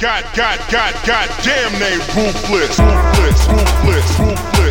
God, God, God, God, damn they ruthless, ruthless, ruthless, ruthless.